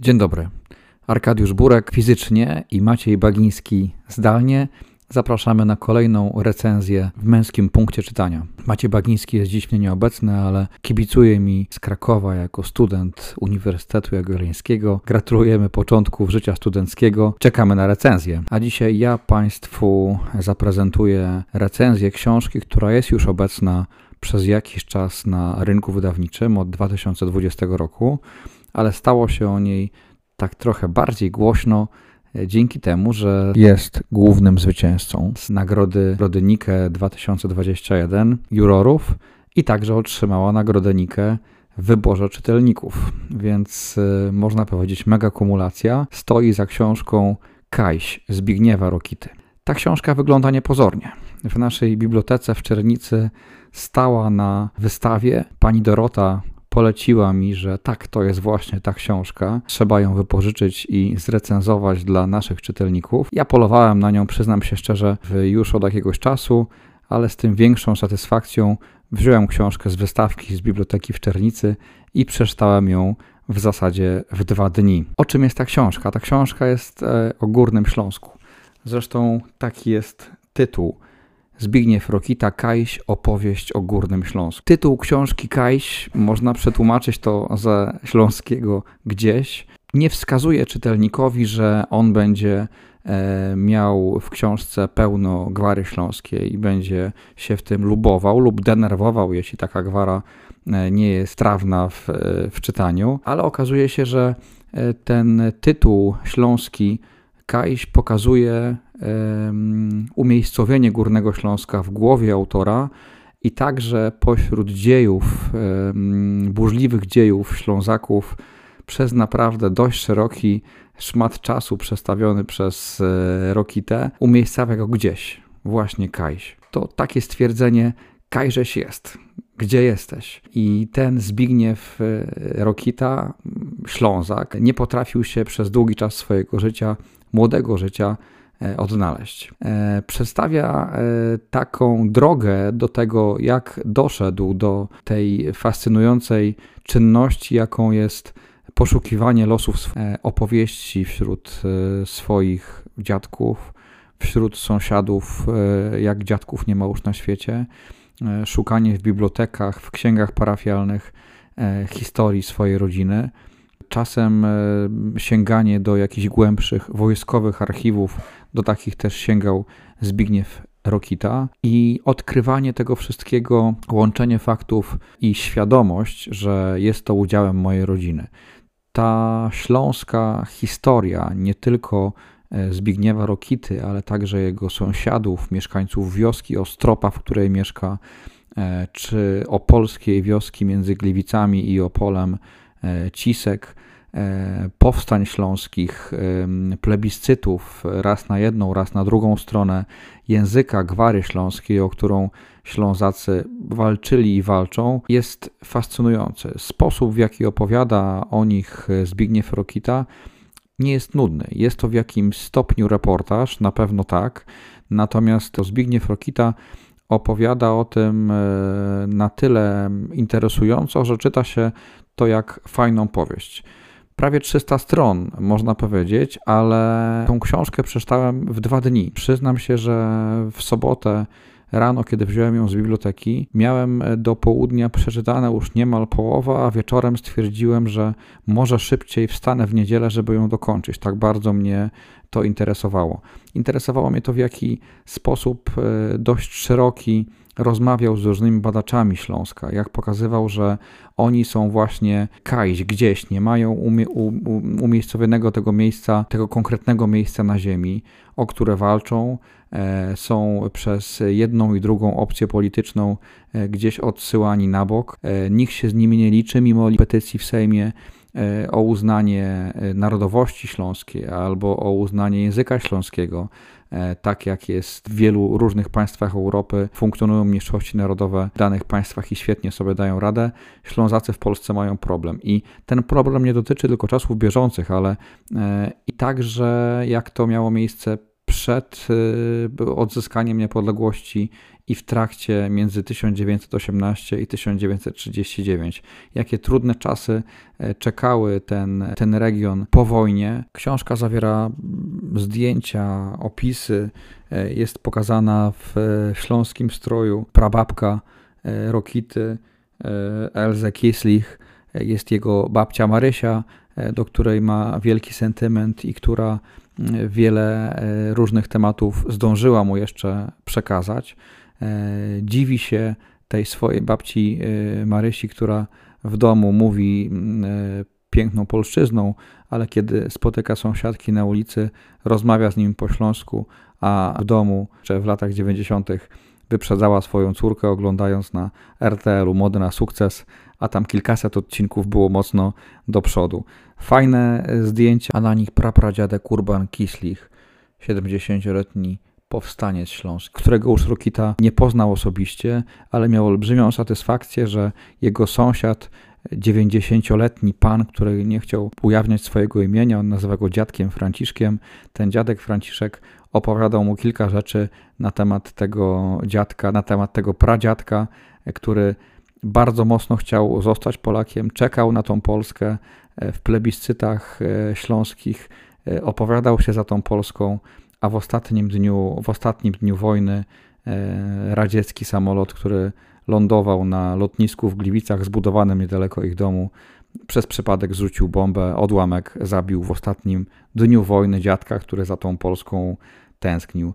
Dzień dobry. Arkadiusz Burek fizycznie i Maciej Bagiński zdalnie. Zapraszamy na kolejną recenzję w męskim punkcie czytania. Maciej Bagiński jest dziś mnie nieobecny, ale kibicuje mi z Krakowa jako student Uniwersytetu Jagiellońskiego. Gratulujemy początków życia studenckiego. Czekamy na recenzję. A dzisiaj ja Państwu zaprezentuję recenzję książki, która jest już obecna przez jakiś czas na rynku wydawniczym od 2020 roku, ale stało się o niej tak trochę bardziej głośno e, dzięki temu, że jest głównym zwycięzcą z nagrody Rodynike 2021 jurorów i także otrzymała nagrodę Nikę w wyborze czytelników. Więc y, można powiedzieć mega kumulacja stoi za książką Kajś Zbigniewa Rokity. Ta książka wygląda niepozornie. W naszej bibliotece w Czernicy stała na wystawie. Pani Dorota poleciła mi, że tak, to jest właśnie ta książka. Trzeba ją wypożyczyć i zrecenzować dla naszych czytelników. Ja polowałem na nią, przyznam się szczerze, już od jakiegoś czasu, ale z tym większą satysfakcją wziąłem książkę z wystawki z biblioteki w Czernicy i przeczytałem ją w zasadzie w dwa dni. O czym jest ta książka? Ta książka jest e, o Górnym Śląsku. Zresztą taki jest tytuł. Zbigniew Rokita Kajś opowieść o Górnym Śląsku. Tytuł książki Kajś, można przetłumaczyć to ze śląskiego gdzieś, nie wskazuje czytelnikowi, że on będzie e, miał w książce pełno gwary śląskiej i będzie się w tym lubował lub denerwował, jeśli taka gwara e, nie jest trawna w, w czytaniu, ale okazuje się, że e, ten tytuł śląski Kajś pokazuje umiejscowienie Górnego Śląska w głowie autora i także pośród dziejów, burzliwych dziejów Ślązaków przez naprawdę dość szeroki szmat czasu przestawiony przez e, Rokitę umiejscawia go gdzieś, właśnie Kajś. To takie stwierdzenie Kajżeś jest, gdzie jesteś? I ten Zbigniew e, Rokita, Ślązak, nie potrafił się przez długi czas swojego życia młodego życia e, odnaleźć. E, przedstawia e, taką drogę do tego, jak doszedł do tej fascynującej czynności, jaką jest poszukiwanie losów opowieści wśród swoich dziadków, wśród sąsiadów, jak dziadków nie ma już na świecie, szukanie w bibliotekach, w księgach parafialnych historii swojej rodziny czasem e, sięganie do jakichś głębszych wojskowych archiwów, do takich też sięgał Zbigniew Rokita i odkrywanie tego wszystkiego, łączenie faktów i świadomość, że jest to udziałem mojej rodziny. Ta śląska historia, nie tylko e, Zbigniewa Rokity, ale także jego sąsiadów, mieszkańców wioski Ostropa, w której mieszka, e, czy opolskiej wioski między Gliwicami i Opolem, Cisek, e, powstań śląskich, plebiscytów raz na jedną, raz na drugą stronę, języka gwary śląskiej, o którą Ślązacy walczyli i walczą, jest fascynujący. Sposób, w jaki opowiada o nich Zbigniew Rokita, nie jest nudny. Jest to w jakimś stopniu reportaż, na pewno tak, natomiast Zbigniew Rokita opowiada o tym e, na tyle interesująco, że czyta się to jak fajną powieść. Prawie 300 stron, można powiedzieć, ale tą książkę przeczytałem w dwa dni. Przyznam się, że w sobotę rano, kiedy wziąłem ją z biblioteki, miałem do południa przeczytane już niemal połowa, a wieczorem stwierdziłem, że może szybciej wstanę w niedzielę, żeby ją dokończyć. Tak bardzo mnie to interesowało. Interesowało mnie to, w jaki sposób e, dość szeroki rozmawiał z różnymi badaczami Śląska, jak pokazywał, że oni są właśnie kajś, gdzieś, nie mają umie, umiejscowionego tego miejsca, tego konkretnego miejsca na ziemi, o które walczą, e, są przez jedną i drugą opcję polityczną e, gdzieś odsyłani na bok. E, nikt się z nimi nie liczy, mimo petycji w Sejmie o uznanie narodowości śląskiej albo o uznanie języka śląskiego. E, tak jak jest w wielu różnych państwach Europy, funkcjonują mniejszości narodowe w danych państwach i świetnie sobie dają radę. Ślązacy w Polsce mają problem i ten problem nie dotyczy tylko czasów bieżących, ale e, i także jak to miało miejsce przed odzyskaniem niepodległości i w trakcie między 1918 i 1939. Jakie trudne czasy czekały ten, ten region po wojnie. Książka zawiera zdjęcia, opisy, jest pokazana w śląskim stroju prababka Rokity, Elze Kieslich, jest jego babcia Marysia, e, do której ma wielki sentyment i która e, wiele e, różnych tematów zdążyła mu jeszcze przekazać. Dziwi się tej swojej babci Marysi, która w domu mówi piękną polszczyzną, ale kiedy spotyka sąsiadki na ulicy, rozmawia z nim po śląsku, a w domu, że w latach 90. wyprzedzała swoją córkę, oglądając na RTL-u modę na sukces, a tam kilkaset odcinków było mocno do przodu. Fajne zdjęcia, a na nich prapradziadek Urban Kislich, 70-letni powstaniec śląski, którego już Rokita nie poznał osobiście, ale miał olbrzymią satysfakcję, że jego sąsiad, 90-letni pan, który nie chciał ujawniać swojego imienia, on nazywa go dziadkiem Franciszkiem, ten dziadek Franciszek opowiadał mu kilka rzeczy na temat tego dziadka, na temat tego pradziadka, który bardzo mocno chciał zostać Polakiem, czekał na tą Polskę e, w plebiscytach e, śląskich, e, opowiadał się za tą Polską, a w ostatnim dniu, w ostatnim dniu wojny radziecki samolot, który lądował na lotnisku w Gliwicach zbudowanym niedaleko ich domu, przez przypadek zrzucił bombę, odłamek zabił w ostatnim dniu wojny dziadka, który za tą Polską tęsknił.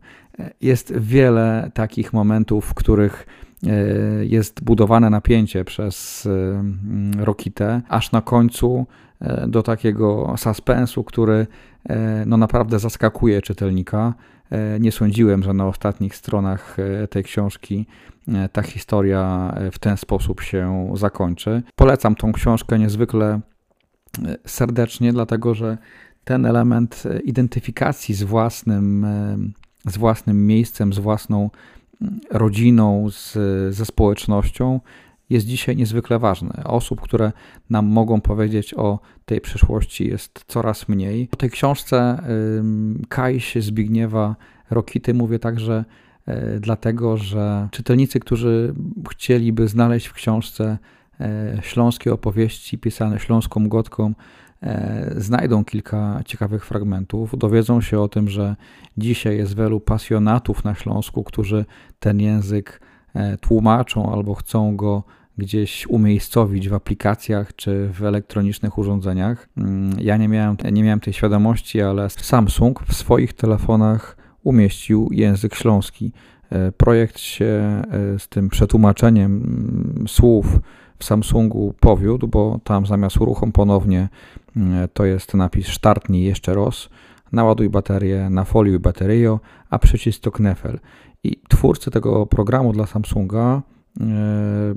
Jest wiele takich momentów, w których E, jest budowane napięcie przez e, Rokitę, aż na końcu e, do takiego suspensu, który no naprawdę zaskakuje czytelnika. Nie sądziłem, że na ostatnich stronach tej książki ta historia w ten sposób się zakończy. Polecam tą książkę niezwykle serdecznie, dlatego że ten element identyfikacji z własnym, z własnym miejscem, z własną rodziną, z, ze społecznością jest dzisiaj niezwykle ważny. Osób, które nam mogą powiedzieć o tej przeszłości jest coraz mniej. O tej książce Kajś Zbigniewa Rokity mówię także e, dlatego, że czytelnicy, którzy chcieliby znaleźć w książce e, śląskie opowieści pisane śląską gotką, E, znajdą kilka ciekawych fragmentów, dowiedzą się o tym, że dzisiaj jest wielu pasjonatów na Śląsku, którzy ten język tłumaczą albo chcą go gdzieś umiejscowić w aplikacjach czy w elektronicznych urządzeniach. Mm, ja nie miałem, nie miałem tej świadomości, ale Samsung w swoich telefonach umieścił język śląski. E, projekt się z tym przetłumaczeniem mm, słów w Samsungu powiódł, bo tam zamiast uruchom ponownie to jest napis startnij jeszcze raz, naładuj baterię, nafoliuj baterię, a przycisk to knefel. I twórcy tego programu dla Samsunga e,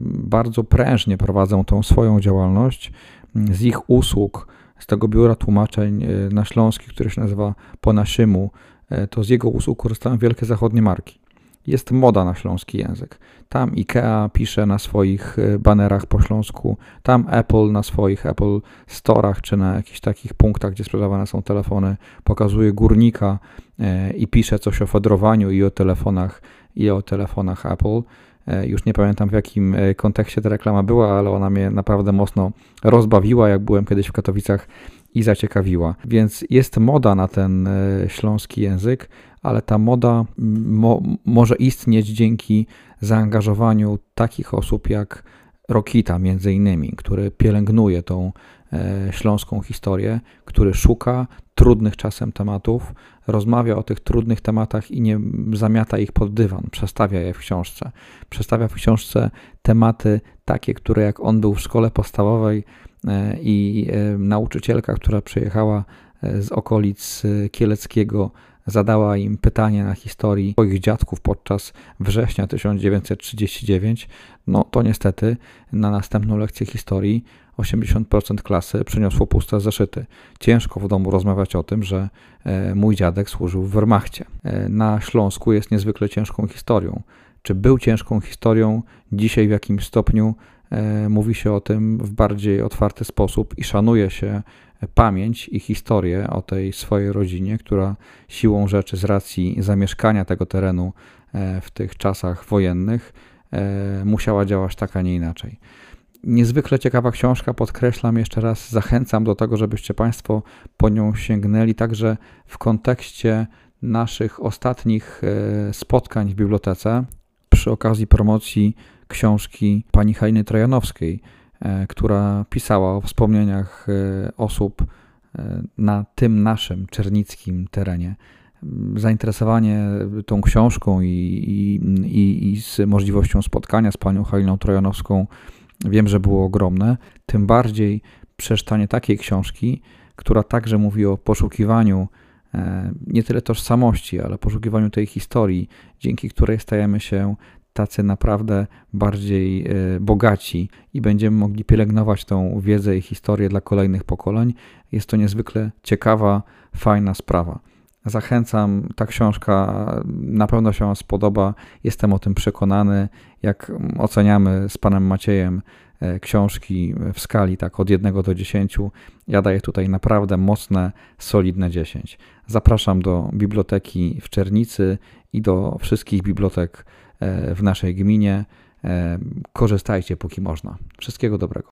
bardzo prężnie prowadzą tą swoją działalność. Z ich usług, z tego biura tłumaczeń e, na Śląski, które się nazywa Po Naszymu, e, to z jego usług korzystają wielkie zachodnie marki jest moda na śląski język. Tam IKEA pisze na swoich y, banerach po śląsku, tam Apple na swoich Apple Storach czy na jakichś takich punktach, gdzie sprzedawane są telefony, pokazuje górnika y, i pisze coś o fedrowaniu i o telefonach i o telefonach Apple. Y, już nie pamiętam w jakim kontekście ta reklama była, ale ona mnie naprawdę mocno rozbawiła, jak byłem kiedyś w Katowicach i zaciekawiła. Więc jest moda na ten śląski język, ale ta moda mo może istnieć dzięki zaangażowaniu takich osób jak Rokita między innymi, który pielęgnuje tą e, śląską historię, który szuka trudnych czasem tematów, rozmawia o tych trudnych tematach i nie zamiata ich pod dywan, przestawia je w książce. Przestawia w książce tematy takie, które jak on był w szkole podstawowej e, i e, nauczycielka, która przyjechała z okolic Kieleckiego zadała im pytanie na historii swoich dziadków podczas września 1939, no to niestety na następną lekcję historii 80% klasy przyniosło puste zeszyty. Ciężko w domu rozmawiać o tym, że e, mój dziadek służył w Wehrmachcie. E, na Śląsku jest niezwykle ciężką historią. Czy był ciężką historią? Dzisiaj w jakimś stopniu e, mówi się o tym w bardziej otwarty sposób i szanuje się pamięć i historię o tej swojej rodzinie, która siłą rzeczy z racji zamieszkania tego terenu e, w tych czasach wojennych e, musiała działać tak, a nie inaczej. Niezwykle ciekawa książka, podkreślam jeszcze raz, zachęcam do tego, żebyście Państwo po nią sięgnęli, także w kontekście naszych ostatnich e, spotkań w bibliotece przy okazji promocji książki pani Haliny Trojanowskiej, e, która pisała o wspomnieniach e, osób na tym naszym czernickim terenie. Zainteresowanie tą książką i, i, i z możliwością spotkania z panią Haliną Trojanowską wiem, że było ogromne. Tym bardziej przeczytanie takiej książki, która także mówi o poszukiwaniu E, nie tyle tożsamości, ale poszukiwaniu tej historii, dzięki której stajemy się tacy naprawdę bardziej e, bogaci i będziemy mogli pielęgnować tą wiedzę i historię dla kolejnych pokoleń. Jest to niezwykle ciekawa, fajna sprawa. Zachęcam, ta książka na pewno się spodoba, jestem o tym przekonany. Jak oceniamy z panem Maciejem E, książki w skali tak od 1 do 10. Ja daję tutaj naprawdę mocne, solidne 10. Zapraszam do biblioteki w Czernicy i do wszystkich bibliotek e, w naszej gminie. E, korzystajcie póki można. Wszystkiego dobrego.